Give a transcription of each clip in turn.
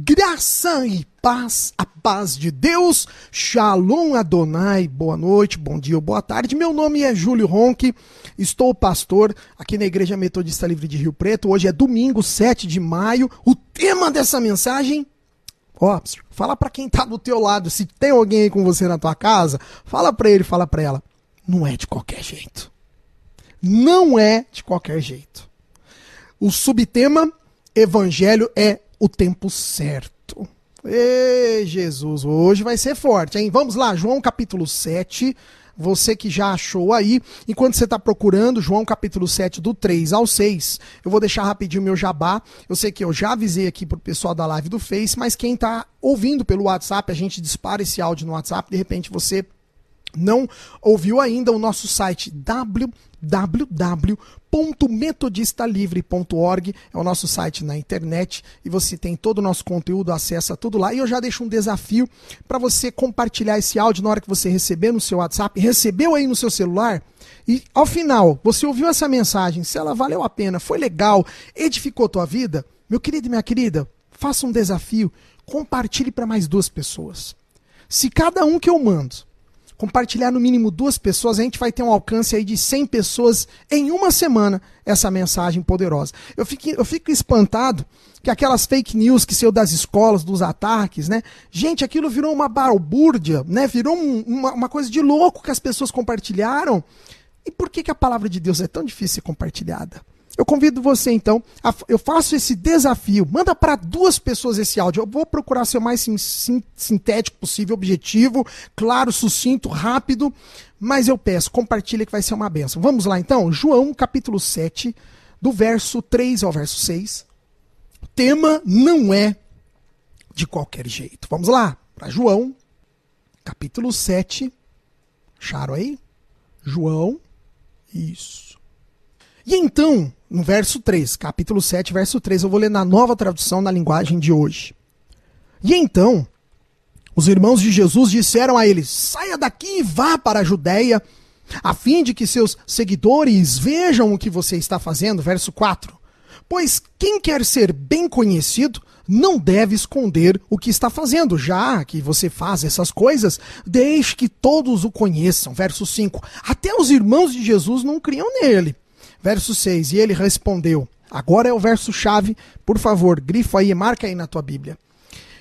Graça e paz, a paz de Deus. Shalom Adonai. Boa noite, bom dia, boa tarde. Meu nome é Júlio Ronque. Estou pastor aqui na Igreja Metodista Livre de Rio Preto. Hoje é domingo, 7 de maio. O tema dessa mensagem Ó, fala para quem tá do teu lado, se tem alguém aí com você na tua casa, fala para ele, fala para ela. Não é de qualquer jeito. Não é de qualquer jeito. O subtema Evangelho é o tempo certo. Ê, Jesus, hoje vai ser forte, hein? Vamos lá, João capítulo 7. Você que já achou aí, enquanto você está procurando, João capítulo 7, do 3 ao 6, eu vou deixar rapidinho meu jabá. Eu sei que eu já avisei aqui pro pessoal da live do Face, mas quem está ouvindo pelo WhatsApp, a gente dispara esse áudio no WhatsApp, de repente você não ouviu ainda o nosso site www.metodistalivre.org é o nosso site na internet e você tem todo o nosso conteúdo, acessa tudo lá. E eu já deixo um desafio para você compartilhar esse áudio na hora que você receber no seu WhatsApp, recebeu aí no seu celular. E ao final, você ouviu essa mensagem, se ela valeu a pena, foi legal, edificou tua vida, meu querido e minha querida, faça um desafio, compartilhe para mais duas pessoas. Se cada um que eu mando compartilhar no mínimo duas pessoas, a gente vai ter um alcance aí de 100 pessoas em uma semana essa mensagem poderosa. Eu fico, eu fico espantado que aquelas fake news que saiu das escolas, dos ataques, né? Gente, aquilo virou uma balbúrdia, né? Virou um, uma, uma coisa de louco que as pessoas compartilharam. E por que, que a palavra de Deus é tão difícil de ser compartilhada? Eu convido você então, a, eu faço esse desafio, manda para duas pessoas esse áudio. Eu vou procurar ser o mais sintético possível, objetivo, claro, sucinto, rápido, mas eu peço, compartilha que vai ser uma benção. Vamos lá então, João capítulo 7, do verso 3 ao verso 6. O tema não é de qualquer jeito. Vamos lá, para João, capítulo 7. Acharam aí? João, isso. E então, no verso 3, capítulo 7, verso 3, eu vou ler na nova tradução na linguagem de hoje. E então, os irmãos de Jesus disseram a ele: saia daqui e vá para a Judéia, a fim de que seus seguidores vejam o que você está fazendo. Verso 4. Pois quem quer ser bem conhecido não deve esconder o que está fazendo, já que você faz essas coisas, deixe que todos o conheçam. Verso 5. Até os irmãos de Jesus não criam nele. Verso 6: E ele respondeu. Agora é o verso chave, por favor, grifa aí, marca aí na tua Bíblia.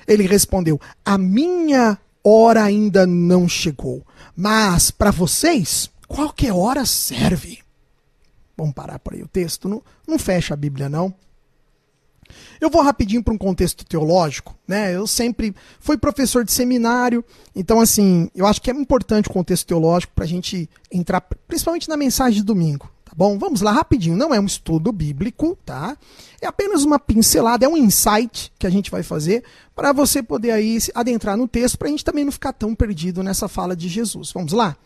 Ele respondeu: A minha hora ainda não chegou, mas para vocês, qualquer hora serve. Vamos parar por aí o texto, não, não fecha a Bíblia não. Eu vou rapidinho para um contexto teológico, né? Eu sempre fui professor de seminário, então assim, eu acho que é importante o contexto teológico para a gente entrar, principalmente na mensagem de domingo. Bom, vamos lá rapidinho. Não é um estudo bíblico, tá? É apenas uma pincelada, é um insight que a gente vai fazer para você poder aí adentrar no texto, para a gente também não ficar tão perdido nessa fala de Jesus. Vamos lá?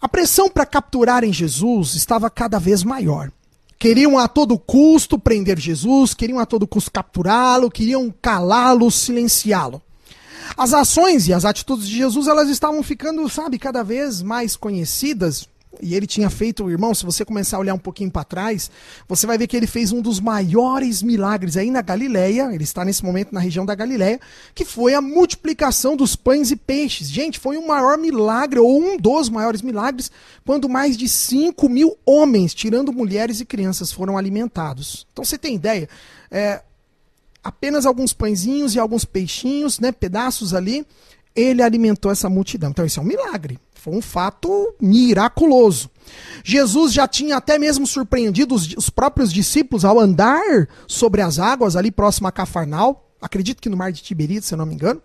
A pressão para capturarem Jesus estava cada vez maior. Queriam a todo custo prender Jesus, queriam a todo custo capturá-lo, queriam calá-lo, silenciá-lo. As ações e as atitudes de Jesus, elas estavam ficando, sabe, cada vez mais conhecidas e ele tinha feito, irmão, se você começar a olhar um pouquinho para trás, você vai ver que ele fez um dos maiores milagres aí na Galileia, ele está nesse momento na região da Galileia, que foi a multiplicação dos pães e peixes. Gente, foi o maior milagre, ou um dos maiores milagres, quando mais de 5 mil homens, tirando mulheres e crianças, foram alimentados. Então você tem ideia, é, apenas alguns pãezinhos e alguns peixinhos, né, pedaços ali, ele alimentou essa multidão. Então isso é um milagre. Foi um fato miraculoso. Jesus já tinha até mesmo surpreendido os, os, próprios discípulos ao andar sobre as águas ali próximo a Cafarnal. Acredito que no mar de Tiberíades, se eu não me engano.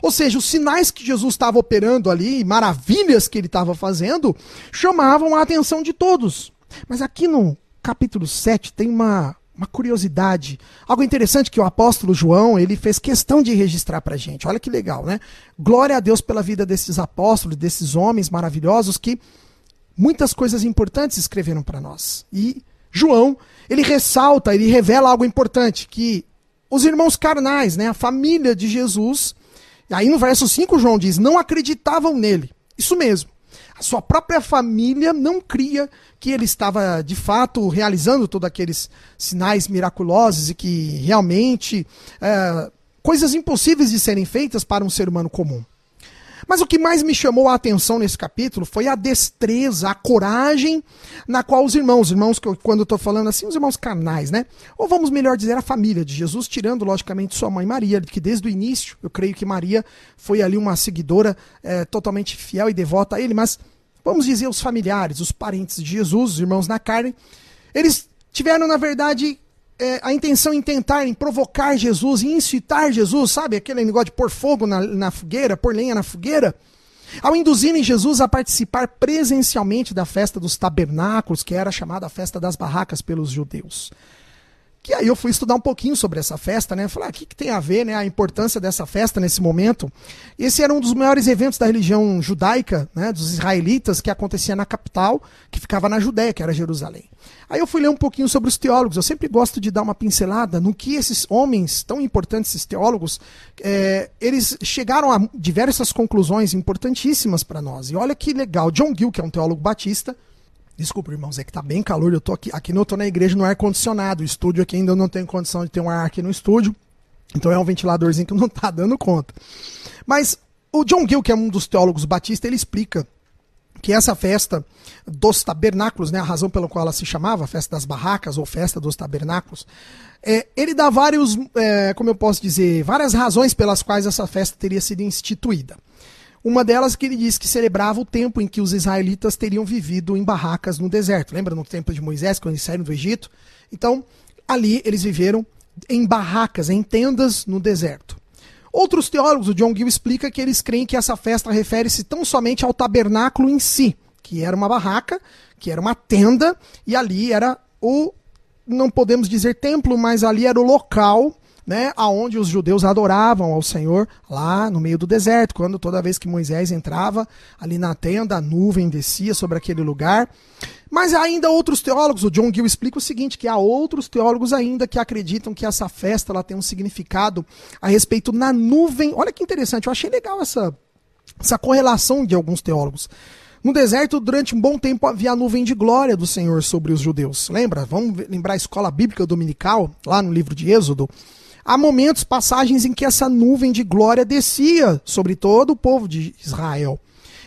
Ou seja, os sinais que Jesus estava operando ali, maravilhas que ele estava fazendo, chamavam a atenção de todos. Mas aqui no capítulo 7 tem uma, uma curiosidade, algo interessante que o apóstolo João ele fez questão de registrar para gente. Olha que legal, né? Glória a Deus pela vida desses apóstolos, desses homens maravilhosos que muitas coisas importantes escreveram para nós. E João ele ressalta, ele revela algo importante que os irmãos carnais, né, a família de Jesus, aí no verso 5 João diz, não acreditavam nele. Isso mesmo. Sua própria família não cria que ele estava de fato realizando todos aqueles sinais miraculosos e que realmente é, coisas impossíveis de serem feitas para um ser humano comum. Mas o que mais me chamou a atenção nesse capítulo foi a destreza, a coragem na qual os irmãos, irmãos que quando eu estou falando assim, os irmãos carnais, né? Ou vamos melhor dizer, a família de Jesus, tirando logicamente sua mãe Maria, que desde o início, eu creio que Maria foi ali uma seguidora é, totalmente fiel e devota a ele, mas vamos dizer os familiares, os parentes de Jesus, os irmãos na carne, eles tiveram, na verdade, é, a intenção em tentar em provocar Jesus, em incitar Jesus, sabe? Aquele negócio de pôr fogo na, na fogueira, pôr lenha na fogueira. Ao induzirem Jesus a participar presencialmente da festa dos tabernáculos, que era chamada a festa das barracas pelos judeus. Que aí eu fui estudar um pouquinho sobre essa festa, né? Falar, ah, o que, que, tem a ver, né? A importância dessa festa nesse momento. Esse era um dos maiores eventos da religião judaica, né? Dos israelitas, que acontecia na capital, que ficava na Judéia, que era Jerusalém. Aí eu fui ler um pouquinho sobre os teólogos. Eu sempre gosto de dar uma pincelada no que esses homens, tão importantes, esses teólogos, é, eles chegaram a diversas conclusões importantíssimas para nós. E olha que legal. John Gill, que é um teólogo batista, Desculpa, irmãos, é que tá bem calor. Eu tô aqui, aqui não tô na igreja no ar condicionado. O estúdio aqui ainda não tem condição de ter um ar aqui no estúdio. Então é um ventiladorzinho que não tá dando conta. Mas o John Gill, que é um dos teólogos batistas, ele explica que essa festa dos tabernáculos, né, a razão pela qual ela se chamava, festa das barracas ou festa dos tabernáculos, é, ele dá vários, é, como eu posso dizer, várias razões pelas quais essa festa teria sido instituída. Uma delas que ele diz que celebrava o tempo em que os israelitas teriam vivido em barracas no deserto. Lembra no tempo de Moisés, quando eles saíram do Egito? Então, ali eles viveram em barracas, em tendas no deserto. Outros teólogos, o John Gill explica que eles creem que essa festa refere-se tão somente ao tabernáculo em si, que era uma barraca, que era uma tenda, e ali era o, não podemos dizer templo, mas ali era o local né, aonde os judeus adoravam ao Senhor lá no meio do deserto, quando toda vez que Moisés entrava ali na tenda, a nuvem descia sobre aquele lugar. Mas ainda outros teólogos, o John Gill explica o seguinte, que há outros teólogos ainda que acreditam que essa festa ela tem um significado a respeito na nuvem. Olha que interessante, eu achei legal essa essa correlação de alguns teólogos. No deserto, durante um bom tempo, havia a nuvem de glória do Senhor sobre os judeus. Lembra? Vamos lembrar a escola bíblica dominical, lá no livro de Êxodo. Há momentos, passagens em que essa nuvem de glória descia sobre todo o povo de Israel.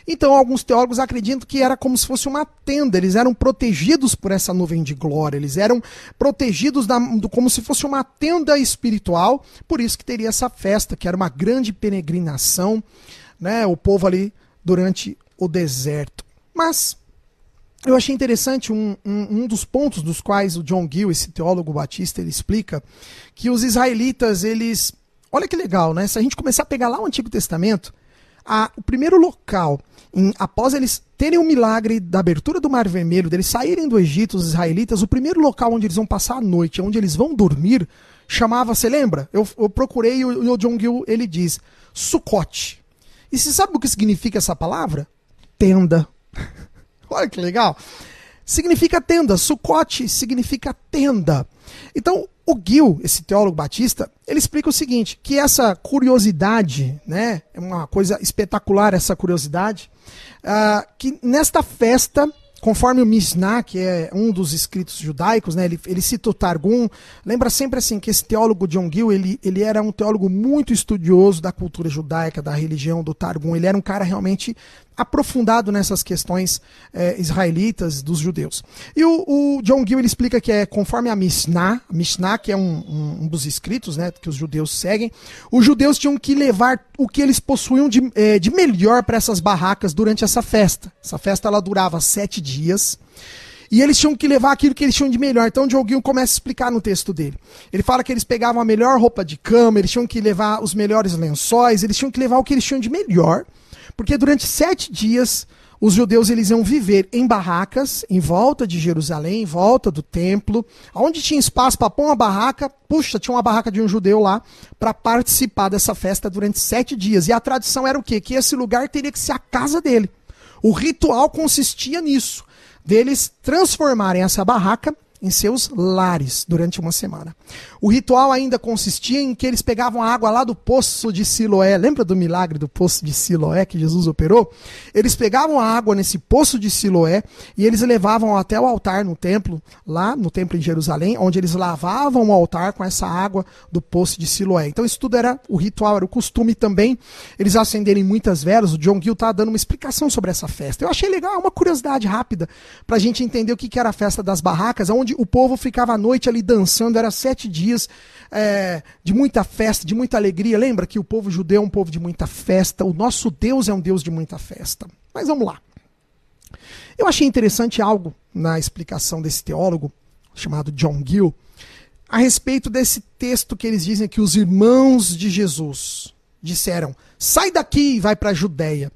Então, alguns teólogos acreditam que era como se fosse uma tenda, eles eram protegidos por essa nuvem de glória, eles eram protegidos da, como se fosse uma tenda espiritual, por isso que teria essa festa, que era uma grande peregrinação, né, o povo ali durante o deserto. Mas eu achei interessante um, um, um, dos pontos dos quais o John Gill, esse teólogo batista, ele explica que os israelitas, eles. Olha que legal, né? Se a gente começar a pegar lá o Antigo Testamento, a, o primeiro local, em, após eles terem o milagre da abertura do Mar Vermelho, deles saírem do Egito, os israelitas, o primeiro local onde eles vão passar a noite, onde eles vão dormir, chamava, você lembra? Eu, eu procurei e o, o John Gill, ele diz, Sucote. E você sabe o que significa essa palavra? Tenda. Olha que legal. Significa tenda. Sucote significa tenda. Então, o Gil, esse teólogo batista, ele explica o seguinte, que essa curiosidade, né, é uma coisa espetacular essa curiosidade, uh, que nesta festa Conforme o Mishnah, que é um dos escritos judaicos, né, ele, ele cita o Targum, lembra sempre assim que esse teólogo John Gill, ele, ele era um teólogo muito estudioso da cultura judaica, da religião do Targum, ele era um cara realmente aprofundado nessas questões é, israelitas dos judeus. E o, o, John Gill ele explica que é conforme a Mishnah, Mishnah que é um, um, um, dos escritos né, que os judeus seguem, os judeus tinham que levar o que eles possuíam de, é, de melhor para essas barracas durante essa festa. Essa festa ela durava sete dias. E eles tinham que levar aquilo que eles tinham de melhor. Então o Dioguinho começa a explicar no texto dele. Ele fala que eles pegavam a melhor roupa de cama, eles tinham que levar os melhores lençóis, eles tinham que levar o que eles tinham de melhor porque durante sete dias os judeus eles iam viver em barracas em volta de Jerusalém, em volta do templo, onde tinha espaço para pôr uma barraca, puxa, tinha uma barraca de um judeu lá para participar dessa festa durante sete dias. E a tradição era o quê? Que esse lugar teria que ser a casa dele. O ritual consistia nisso, deles transformarem essa barraca em seus lares durante uma semana. O ritual ainda consistia em que eles pegavam a água lá do poço de Siloé. Lembra do milagre do poço de Siloé que Jesus operou? Eles pegavam a água nesse poço de Siloé e eles levavam até o altar no templo, lá no templo em Jerusalém, onde eles lavavam o altar com essa água do poço de Siloé. Então isso tudo era o ritual, era o costume também. Eles acenderem muitas velas. O John Gill está dando uma explicação sobre essa festa. Eu achei legal, uma curiosidade rápida para a gente entender o que, que era a festa das barracas, onde o povo ficava à noite ali dançando, era sete dias é, de muita festa, de muita alegria. Lembra que o povo judeu é um povo de muita festa, o nosso Deus é um Deus de muita festa. Mas vamos lá. Eu achei interessante algo na explicação desse teólogo, chamado John Gill, a respeito desse texto que eles dizem que os irmãos de Jesus disseram: sai daqui e vai para a Judéia.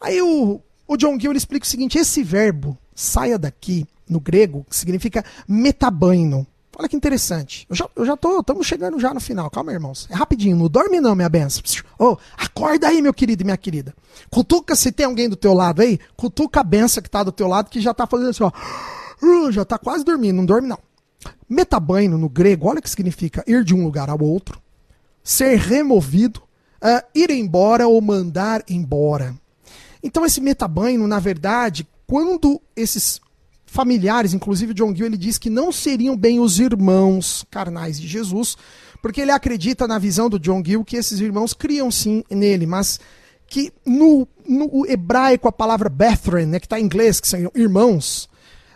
Aí o, o John Gill explica o seguinte: esse verbo, saia daqui, no grego, significa metabaino. Olha que interessante. Eu já, eu já tô, estamos chegando já no final. Calma, irmãos. É rapidinho. Não dorme não, minha benção. Oh, acorda aí, meu querido e minha querida. Cutuca se tem alguém do teu lado aí. Cutuca a benção que está do teu lado que já está fazendo assim, ó. Uh, já está quase dormindo. Não dorme não. Metabaino no grego, olha o que significa ir de um lugar ao outro, ser removido, uh, ir embora ou mandar embora. Então esse metabaino, na verdade, quando esses familiares, inclusive John Gill, ele diz que não seriam bem os irmãos carnais de Jesus, porque ele acredita na visão do John Gill que esses irmãos criam sim nele, mas que no, no hebraico a palavra brethren, né, que está em inglês, que são irmãos,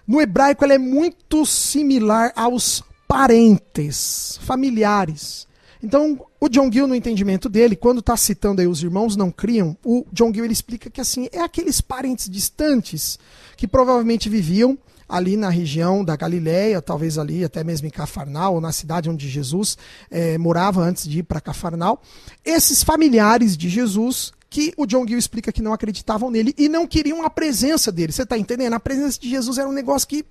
no hebraico ela é muito similar aos parentes, familiares. Então, o John Gill, no entendimento dele, quando está citando aí os irmãos não criam, o John Gill ele explica que assim é aqueles parentes distantes que provavelmente viviam ali na região da Galiléia, talvez ali até mesmo em Cafarnal, ou na cidade onde Jesus é, morava antes de ir para Cafarnal. Esses familiares de Jesus que o John Gill explica que não acreditavam nele e não queriam a presença dele. Você está entendendo? A presença de Jesus era um negócio que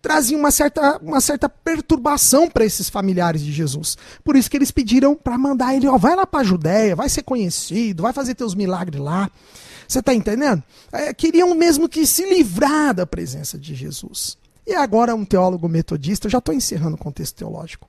trazia uma certa, uma certa perturbação para esses familiares de Jesus. Por isso que eles pediram para mandar ele, ó, vai lá para a Judéia, vai ser conhecido, vai fazer teus milagres lá. Você está entendendo? É, queriam mesmo que se livrar da presença de Jesus. E agora um teólogo metodista, já estou encerrando o contexto teológico.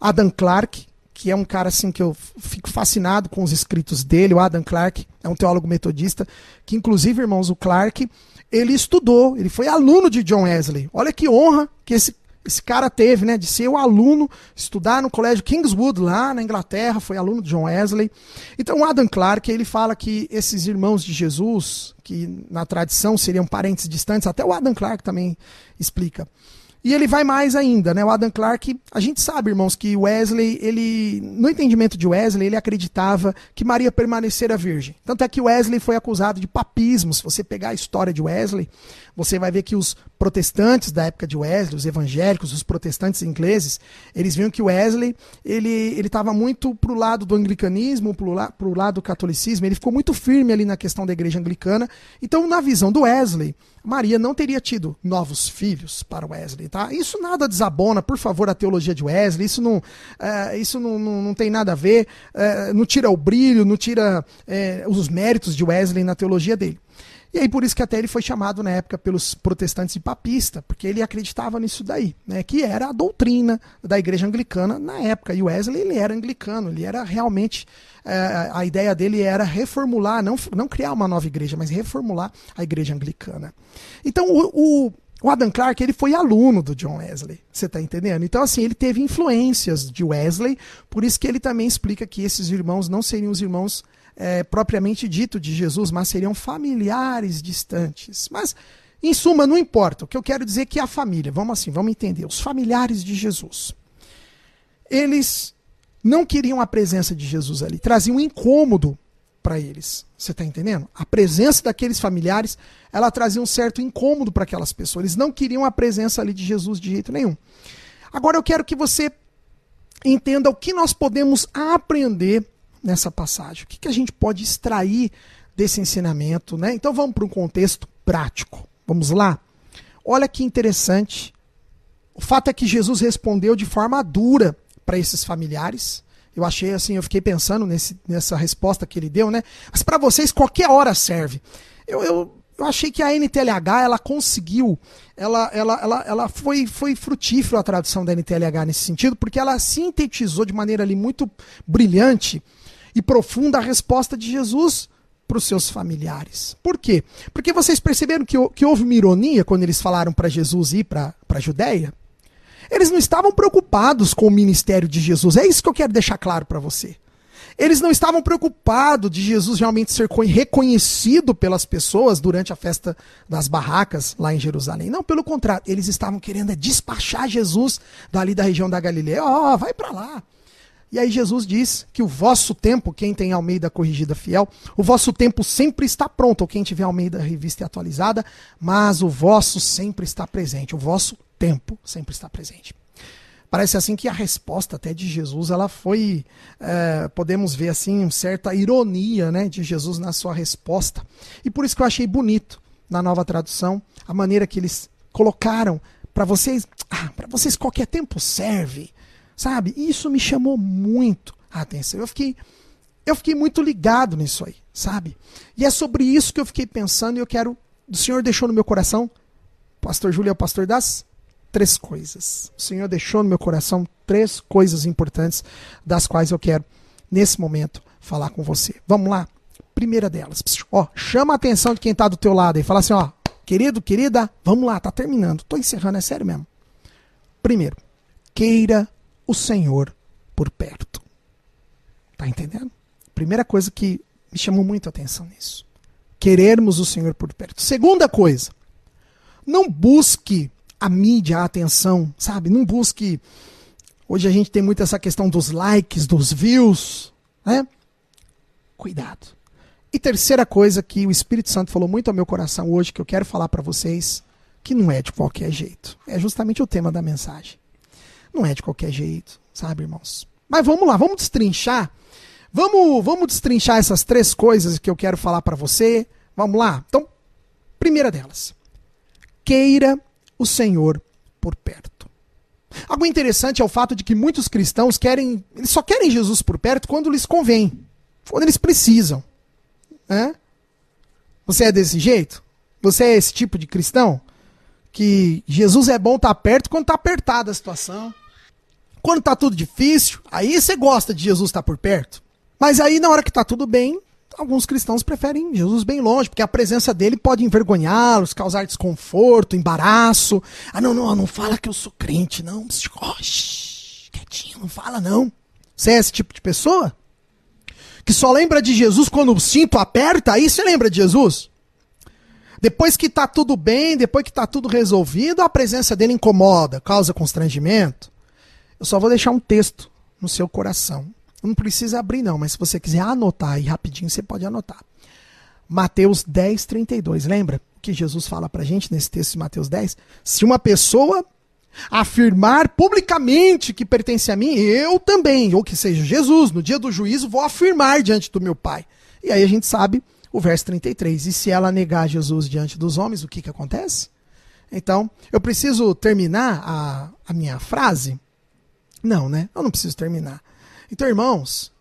Adam Clarke, que é um cara assim que eu fico fascinado com os escritos dele, o Adam Clarke, é um teólogo metodista, que inclusive, irmãos, o Clarke ele estudou, ele foi aluno de John Wesley. Olha que honra que esse, esse cara teve, né, de ser o aluno, estudar no colégio Kingswood lá na Inglaterra, foi aluno de John Wesley. Então, o Adam Clarke, ele fala que esses irmãos de Jesus, que na tradição seriam parentes distantes, até o Adam Clarke também explica. E ele vai mais ainda, né? O Adam Clarke, a gente sabe, irmãos, que Wesley, ele, no entendimento de Wesley, ele acreditava que Maria permanecera virgem. Tanto é que Wesley foi acusado de papismo. Se você pegar a história de Wesley, você vai ver que os protestantes da época de Wesley, os evangélicos, os protestantes ingleses, eles viam que Wesley, ele ele estava muito pro lado do anglicanismo, pro, la, pro lado do catolicismo, ele ficou muito firme ali na questão da igreja anglicana. Então, na visão do Wesley, Maria não teria tido novos filhos para Wesley, tá? Isso nada desabona, por favor, a teologia de Wesley, isso não, uh, isso não, não, não, tem nada a ver, uh, não tira o brilho, não tira uh, os méritos de Wesley na teologia dele. E aí por isso que até ele foi chamado na época pelos protestantes de papista, porque ele acreditava nisso daí, né, que era a doutrina da igreja anglicana na época. E Wesley ele era anglicano, ele era realmente é, a ideia dele era reformular, não, não criar uma nova igreja, mas reformular a igreja anglicana. Então o, o o Adam Clarke ele foi aluno do John Wesley, você está entendendo? Então assim ele teve influências de Wesley, por isso que ele também explica que esses irmãos não seriam os irmãos é, propriamente dito de Jesus, mas seriam familiares distantes. Mas, em suma, não importa. O que eu quero dizer é que a família, vamos assim, vamos entender, os familiares de Jesus, eles não queriam a presença de Jesus ali, traziam um incômodo para eles. Você está entendendo? A presença daqueles familiares, ela trazia um certo incômodo para aquelas pessoas. Eles não queriam a presença ali de Jesus de jeito nenhum. Agora eu quero que você entenda o que nós podemos aprender nessa passagem? O que, que a gente pode extrair desse ensinamento? Né? Então vamos para um contexto prático. Vamos lá? Olha que interessante. O fato é que Jesus respondeu de forma dura para esses familiares. Eu achei assim, eu fiquei pensando nesse, nessa resposta que ele deu, né? Mas para vocês qualquer hora serve. Eu, eu, eu achei que a NTLH ela conseguiu, ela, ela, ela, ela foi, foi frutífero a tradução da NTLH nesse sentido, porque ela sintetizou de maneira ali muito brilhante e profunda a resposta de Jesus para os seus familiares. Por quê? Porque vocês perceberam que, que houve uma ironia quando eles falaram para Jesus ir para a Judéia? Eles não estavam preocupados com o ministério de Jesus. É isso que eu quero deixar claro para você. Eles não estavam preocupados de Jesus realmente ser reconhecido pelas pessoas durante a festa das barracas lá em Jerusalém. Não, pelo contrário, eles estavam querendo é despachar Jesus dali da região da Galileia. Ó, oh, vai para lá. E aí Jesus diz que o vosso tempo, quem tem Almeida corrigida fiel, o vosso tempo sempre está pronto, ou quem tiver Almeida revista e atualizada, mas o vosso sempre está presente, o vosso tempo sempre está presente. Parece assim que a resposta até de Jesus, ela foi, é, podemos ver assim, uma certa ironia né, de Jesus na sua resposta. E por isso que eu achei bonito na nova tradução a maneira que eles colocaram para vocês, ah, para vocês qualquer tempo serve, sabe? Isso me chamou muito a atenção. Eu fiquei, eu fiquei muito ligado nisso aí, sabe? E é sobre isso que eu fiquei pensando e eu quero, o Senhor deixou no meu coração, Pastor Júlio é o pastor das três coisas. O Senhor deixou no meu coração três coisas importantes, das quais eu quero, nesse momento, falar com você. Vamos lá? Primeira delas, ó, chama a atenção de quem está do teu lado e fala assim, ó, querido, querida, vamos lá, tá terminando. Tô encerrando, é sério mesmo. Primeiro, queira o Senhor por perto. Tá entendendo? Primeira coisa que me chamou muito a atenção nisso. Querermos o Senhor por perto. Segunda coisa, não busque a mídia, a atenção, sabe? Não busque. Hoje a gente tem muito essa questão dos likes, dos views, né? Cuidado. E terceira coisa que o Espírito Santo falou muito ao meu coração hoje, que eu quero falar para vocês, que não é de qualquer jeito. É justamente o tema da mensagem. Não é de qualquer jeito, sabe, irmãos? Mas vamos lá, vamos destrinchar. Vamos, vamos destrinchar essas três coisas que eu quero falar para você. Vamos lá? Então, primeira delas. Queira o Senhor por perto. Algo interessante é o fato de que muitos cristãos querem, eles só querem Jesus por perto quando lhes convém, quando eles precisam. Né? Você é desse jeito? Você é esse tipo de cristão? Que Jesus é bom estar tá perto quando está apertada a situação. Quando está tudo difícil, aí você gosta de Jesus estar tá por perto. Mas aí na hora que está tudo bem, alguns cristãos preferem Jesus bem longe, porque a presença dele pode envergonhá-los, causar desconforto, embaraço. Ah, não, não, não fala que eu sou crente, não. Oxi, quietinho, não fala não. Você é esse tipo de pessoa? Que só lembra de Jesus quando o cinto aperta, aí você lembra de Jesus? Depois que está tudo bem, depois que está tudo resolvido, a presença dele incomoda, causa constrangimento. Eu só vou deixar um texto no seu coração. Não precisa abrir, não, mas se você quiser anotar aí rapidinho, você pode anotar. Mateus 10, 32. Lembra que Jesus fala pra gente nesse texto de Mateus 10? Se uma pessoa afirmar publicamente que pertence a mim, eu também, ou que seja Jesus, no dia do juízo, vou afirmar diante do meu Pai. E aí a gente sabe o verso 33. E se ela negar Jesus diante dos homens, o que, que acontece? Então, eu preciso terminar a, a minha frase? Não, né? Eu não preciso terminar. Então, irmãos,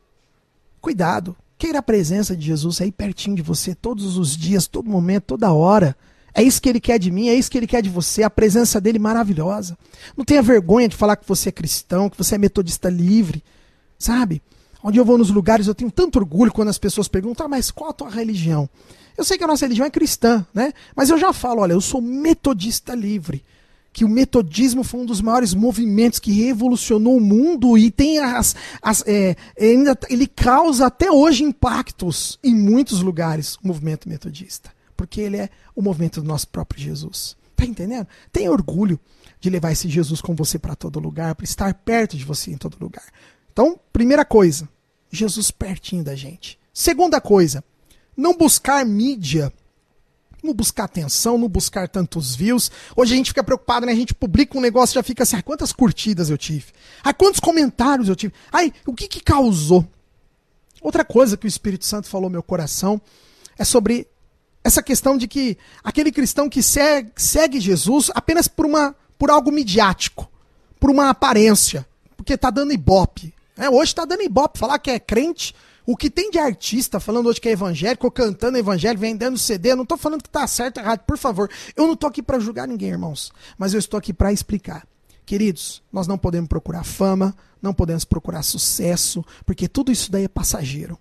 cuidado. Queira a presença de Jesus aí pertinho de você todos os dias, todo momento, toda hora. É isso que ele quer de mim, é isso que ele quer de você, a presença dele maravilhosa. Não tenha vergonha de falar que você é cristão, que você é metodista livre, sabe? Onde eu vou nos lugares, eu tenho tanto orgulho quando as pessoas perguntam, ah, mas qual a tua religião? Eu sei que a nossa religião é cristã, né? Mas eu já falo, olha, eu sou metodista livre que o metodismo foi um dos maiores movimentos que revolucionou o mundo e tem as, as é, ainda, ele causa até hoje impactos em muitos lugares, o movimento metodista, porque ele é o movimento do nosso próprio Jesus. Tá entendendo? Tenha orgulho de levar esse Jesus com você para todo lugar, para estar perto de você em todo lugar. Então, primeira coisa, Jesus pertinho da gente. Segunda coisa, não buscar mídia não buscar atenção, não buscar tantos views. Hoje a gente fica preocupado, né? A gente publica um negócio já fica assim, ah, quantas curtidas eu tive? Ah, quantos comentários eu tive? Ai, o que que causou? Outra coisa que o Espírito Santo falou no meu coração é sobre essa questão de que aquele cristão que segue, segue Jesus apenas por, uma, por algo midiático, por uma aparência, porque está dando ibope. É, hoje está dando ibope. Falar que é crente, O que tem de artista falando hoje que é evangélico, cantando evangelho, vendendo CD, eu não tô falando que tá certo errado, por favor. Eu não tô aqui para julgar ninguém, irmãos, mas eu estou aqui para explicar. Queridos, nós não podemos procurar fama, não podemos procurar sucesso, porque tudo isso daí é passageiro.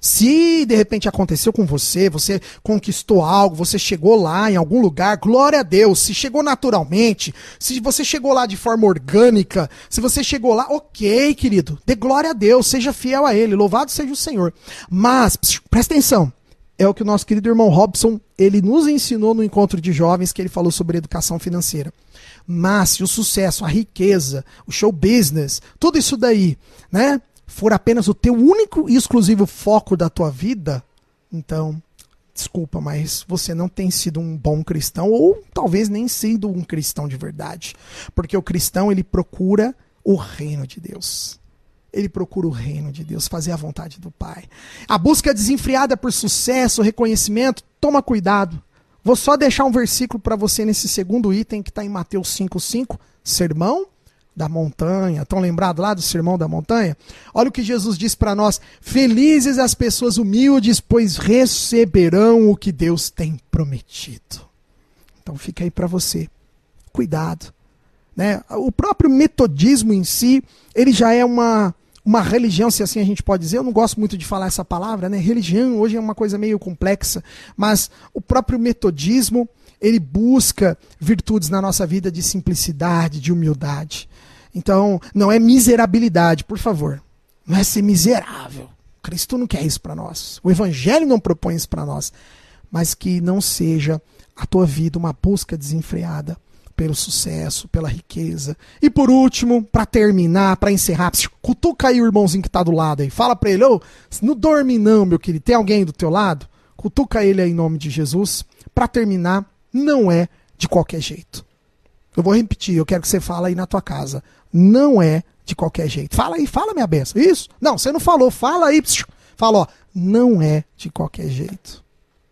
Se de repente aconteceu com você, você conquistou algo, você chegou lá em algum lugar, glória a Deus. Se chegou naturalmente, se você chegou lá de forma orgânica, se você chegou lá, ok, querido, dê glória a Deus, seja fiel a Ele, louvado seja o Senhor. Mas, presta atenção, é o que o nosso querido irmão Robson, ele nos ensinou no encontro de jovens que ele falou sobre educação financeira. Mas se o sucesso, a riqueza, o show business, tudo isso daí, né? For apenas o teu único e exclusivo foco da tua vida, então, desculpa, mas você não tem sido um bom cristão ou talvez nem sido um cristão de verdade. Porque o cristão, ele procura o reino de Deus. Ele procura o reino de Deus, fazer a vontade do Pai. A busca desenfreada por sucesso, reconhecimento, toma cuidado. Vou só deixar um versículo para você nesse segundo item que está em Mateus 5,5. Sermão da montanha. Estão lembrados lá do sermão da montanha? Olha o que Jesus diz para nós: Felizes as pessoas humildes, pois receberão o que Deus tem prometido. Então fica aí para você. Cuidado. Né? O próprio metodismo em si, ele já é uma, uma religião, se assim a gente pode dizer. Eu não gosto muito de falar essa palavra, né? Religião hoje é uma coisa meio complexa, mas o próprio metodismo, ele busca virtudes na nossa vida de simplicidade, de humildade. Então, não é miserabilidade, por favor. Não é ser miserável. Cristo não quer isso para nós. O Evangelho não propõe isso para nós. Mas que não seja a tua vida uma busca desenfreada pelo sucesso, pela riqueza. E por último, para terminar, para encerrar, cutuca aí o irmãozinho que está do lado aí. Fala para ele, ô, não dorme não, meu querido. Tem alguém do teu lado? Cutuca ele aí em nome de Jesus. Para terminar, não é de qualquer jeito. Eu vou repetir, eu quero que você fale aí na tua casa. Não é de qualquer jeito. Fala aí, fala minha benção. Isso? Não, você não falou. Fala aí. Fala, ó. Não é de qualquer jeito.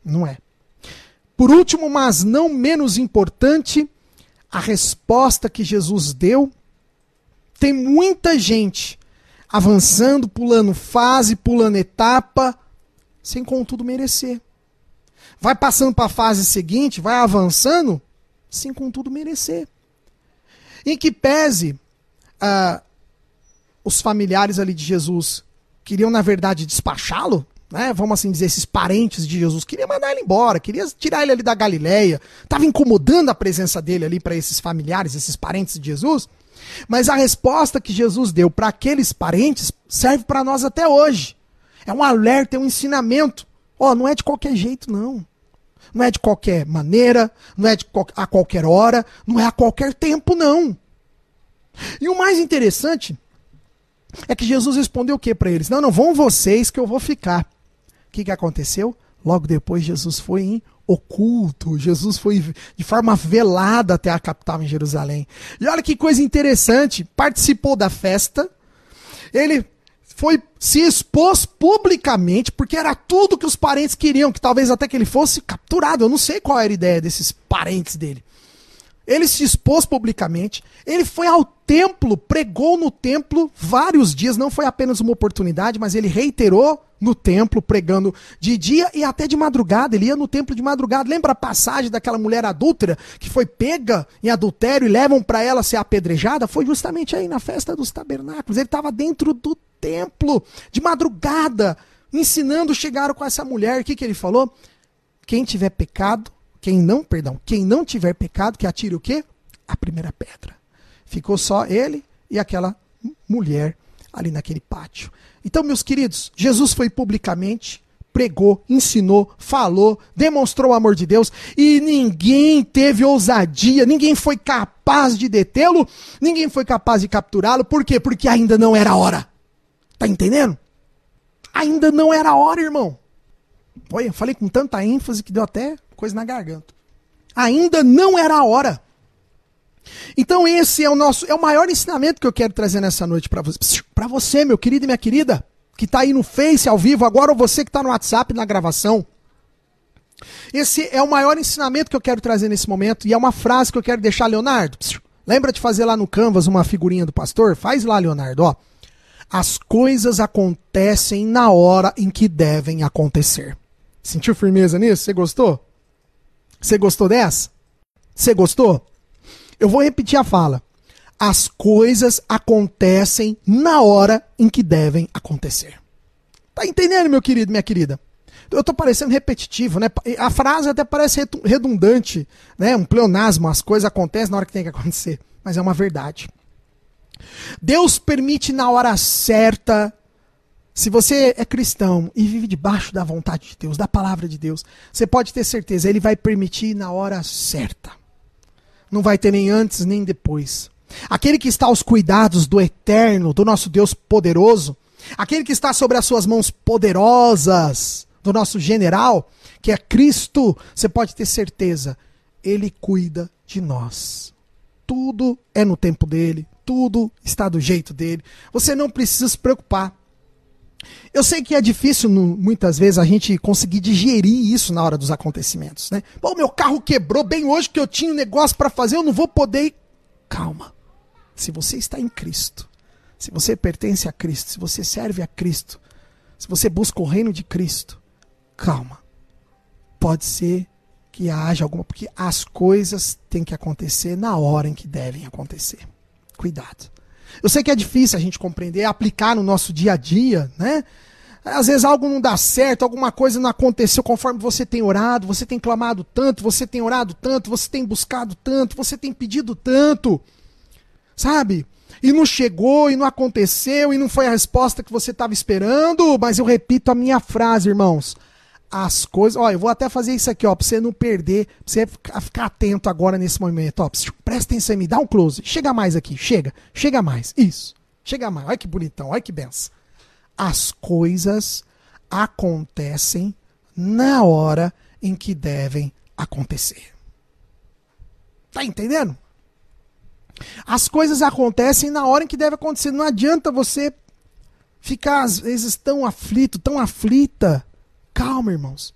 Não é. Por último, mas não menos importante, a resposta que Jesus deu. Tem muita gente avançando, pulando fase, pulando etapa, sem contudo merecer. Vai passando para a fase seguinte, vai avançando, sem contudo merecer. Em que pese uh, os familiares ali de Jesus queriam, na verdade, despachá-lo, né? Vamos assim dizer, esses parentes de Jesus, queria mandar ele embora, queria tirar ele ali da Galileia, estava incomodando a presença dele ali para esses familiares, esses parentes de Jesus. Mas a resposta que Jesus deu para aqueles parentes serve para nós até hoje. É um alerta, é um ensinamento. Ó, oh, não é de qualquer jeito, não. Não é de qualquer maneira, não é de a qualquer hora, não é a qualquer tempo, não. E o mais interessante é que Jesus respondeu o que para eles? Não, não, vão vocês que eu vou ficar. O que, que aconteceu? Logo depois, Jesus foi em oculto. Jesus foi de forma velada até a capital em Jerusalém. E olha que coisa interessante: participou da festa, ele foi se expôs publicamente, porque era tudo que os parentes queriam, que talvez até que ele fosse capturado. Eu não sei qual era a ideia desses parentes dele. Ele se expôs publicamente, ele foi ao templo, pregou no templo vários dias, não foi apenas uma oportunidade, mas ele reiterou no templo, pregando de dia e até de madrugada. Ele ia no templo de madrugada. Lembra a passagem daquela mulher adúltera que foi pega em adultério e levam para ela ser apedrejada? Foi justamente aí na festa dos tabernáculos. Ele estava dentro do templo, de madrugada, ensinando. Chegaram com essa mulher. O que, que ele falou? Quem tiver pecado, quem não, perdão, quem não tiver pecado, que atire o quê? A primeira pedra. Ficou só ele e aquela mulher ali naquele pátio. Então, meus queridos, Jesus foi publicamente, pregou, ensinou, falou, demonstrou o amor de Deus e ninguém teve ousadia, ninguém foi capaz de detê-lo, ninguém foi capaz de capturá-lo. Por quê? Porque ainda não era hora. Tá entendendo? Ainda não era hora, irmão. Olha, falei com tanta ênfase que deu até coisa na garganta. Ainda não era a hora. Então esse é o nosso, é o maior ensinamento que eu quero trazer nessa noite para você, para você, meu querido e minha querida, que está aí no Face ao vivo agora ou você que está no WhatsApp na gravação. Esse é o maior ensinamento que eu quero trazer nesse momento e é uma frase que eu quero deixar, Leonardo. Lembra de fazer lá no Canvas uma figurinha do pastor? Faz lá, Leonardo, ó. As coisas acontecem na hora em que devem acontecer. Sentiu firmeza nisso? Você gostou? Você gostou dessa? Você gostou? Eu vou repetir a fala. As coisas acontecem na hora em que devem acontecer. Tá entendendo, meu querido, minha querida? Eu tô parecendo repetitivo, né? A frase até parece redundante, né? Um pleonasmo, as coisas acontecem na hora que tem que acontecer, mas é uma verdade. Deus permite na hora certa. Se você é cristão e vive debaixo da vontade de Deus, da palavra de Deus, você pode ter certeza, ele vai permitir na hora certa. Não vai ter nem antes nem depois. Aquele que está aos cuidados do eterno, do nosso Deus poderoso, aquele que está sobre as suas mãos poderosas, do nosso general, que é Cristo, você pode ter certeza, ele cuida de nós. Tudo é no tempo dele, tudo está do jeito dele. Você não precisa se preocupar. Eu sei que é difícil, muitas vezes, a gente conseguir digerir isso na hora dos acontecimentos, né? Pô, meu carro quebrou bem hoje que eu tinha um negócio para fazer, eu não vou poder ir. Calma. Se você está em Cristo, se você pertence a Cristo, se você serve a Cristo, se você busca o reino de Cristo, calma. Pode ser que haja alguma. Porque as coisas têm que acontecer na hora em que devem acontecer. Cuidado. Eu sei que é difícil a gente compreender, aplicar no nosso dia a dia, né? Às vezes algo não dá certo, alguma coisa não aconteceu conforme você tem orado, você tem clamado tanto, você tem orado tanto, você tem buscado tanto, você tem pedido tanto. Sabe? E não chegou, e não aconteceu, e não foi a resposta que você estava esperando. Mas eu repito a minha frase, irmãos as coisas. Ó, eu vou até fazer isso aqui, ó, pra você não perder, pra você ficar atento agora nesse momento. Ó, presta atenção em mim, dá um close. Chega mais aqui, chega, chega mais. Isso, chega mais. Olha que bonitão, olha que benção. As coisas acontecem na hora em que devem acontecer. Tá entendendo? As coisas acontecem na hora em que deve acontecer. Não adianta você ficar, às vezes, tão aflito, tão aflita Calma, irmãos.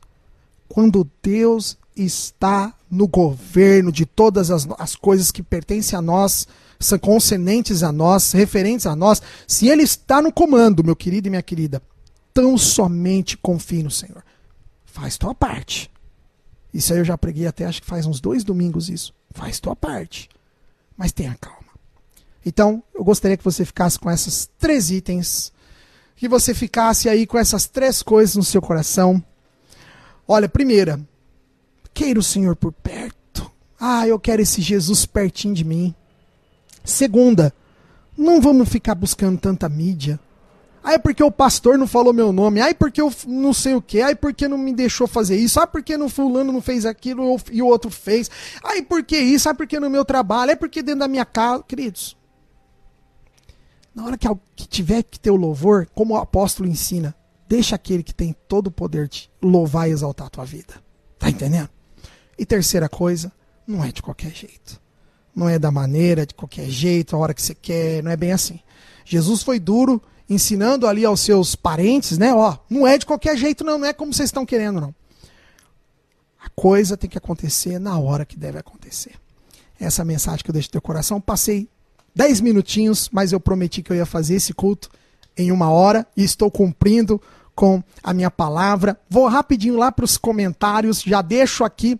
Quando Deus está no governo de todas as, as coisas que pertencem a nós, são concernentes a nós, referentes a nós, se Ele está no comando, meu querido e minha querida, tão somente confie no Senhor. Faz tua parte. Isso aí eu já preguei até acho que faz uns dois domingos isso. Faz tua parte. Mas tenha calma. Então, eu gostaria que você ficasse com esses três itens que você ficasse aí com essas três coisas no seu coração. Olha, primeira, queira o Senhor por perto. Ah, eu quero esse Jesus pertinho de mim. Segunda, não vamos ficar buscando tanta mídia. Ai, porque o pastor não falou meu nome. Ai, porque eu não sei o que. Ai, porque não me deixou fazer isso. Ai, porque no fulano não fez aquilo e o outro fez. Ai, porque isso. Ai, porque no meu trabalho. Ai, porque dentro da minha casa. Queridos, na hora que, que tiver que ter o louvor, como o apóstolo ensina, deixa aquele que tem todo o poder de louvar e exaltar a tua vida. Tá entendendo? E terceira coisa, não é de qualquer jeito. Não é da maneira, de qualquer jeito, a hora que você quer, não é bem assim. Jesus foi duro ensinando ali aos seus parentes, né? Ó, não é de qualquer jeito, não, não é como vocês estão querendo, não. A coisa tem que acontecer na hora que deve acontecer. Essa é mensagem que eu deixo no teu coração, passei 10 minutinhos, mas eu prometi que eu ia fazer esse culto em uma hora e estou cumprindo com a minha palavra. Vou rapidinho lá para os comentários, já deixo aqui.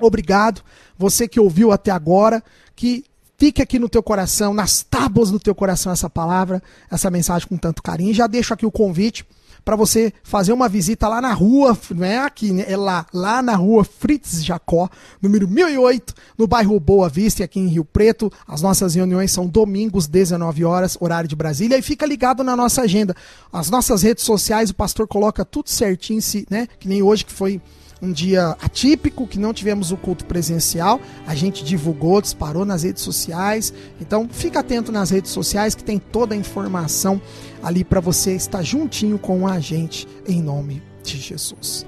Obrigado, você que ouviu até agora, que fique aqui no teu coração, nas tábuas do teu coração essa palavra, essa mensagem com tanto carinho. Já deixo aqui o convite para você fazer uma visita lá na rua, não é aqui, né? é lá, lá na rua Fritz Jacó, número 1008, no bairro Boa Vista, aqui em Rio Preto. As nossas reuniões são domingos, 19 horas, horário de Brasília, e fica ligado na nossa agenda. As nossas redes sociais, o pastor coloca tudo certinho, né? Que nem hoje que foi um dia atípico, que não tivemos o culto presencial. A gente divulgou, disparou nas redes sociais. Então, fica atento nas redes sociais que tem toda a informação ali para você estar juntinho com a gente em nome de Jesus.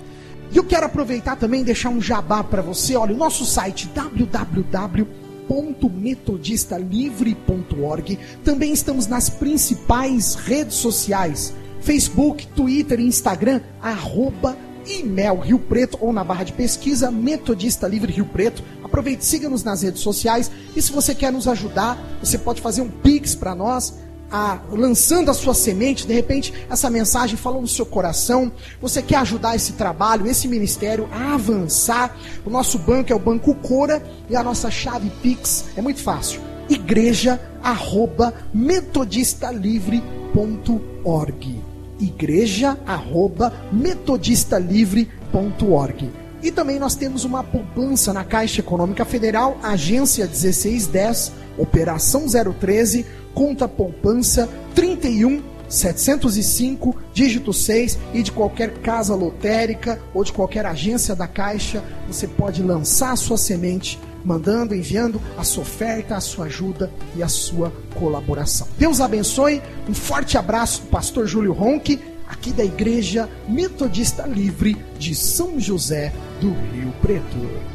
E eu quero aproveitar também e deixar um jabá para você. Olha, o nosso site www.metodistalivre.org. Também estamos nas principais redes sociais: Facebook, Twitter e Instagram, arroba e-mail Rio Preto ou na barra de pesquisa Metodista Livre Rio Preto. Aproveite, siga-nos nas redes sociais e se você quer nos ajudar, você pode fazer um pix para nós a, lançando a sua semente, de repente essa mensagem falou no seu coração, você quer ajudar esse trabalho, esse ministério a avançar. O nosso banco é o Banco Cora e a nossa chave Pix é muito fácil. Igreja arroba metodistalivre.org. Igreja arroba metodistalivre.org. E também nós temos uma poupança na Caixa Econômica Federal, agência 1610, operação 013 conta poupança 31 705, dígito 6 e de qualquer casa lotérica ou de qualquer agência da Caixa, você pode lançar sua semente, mandando, enviando a sua oferta, a sua ajuda e a sua colaboração. Deus abençoe, um forte abraço do pastor Júlio Ronque, aqui da Igreja Metodista Livre de São José do Rio Preto.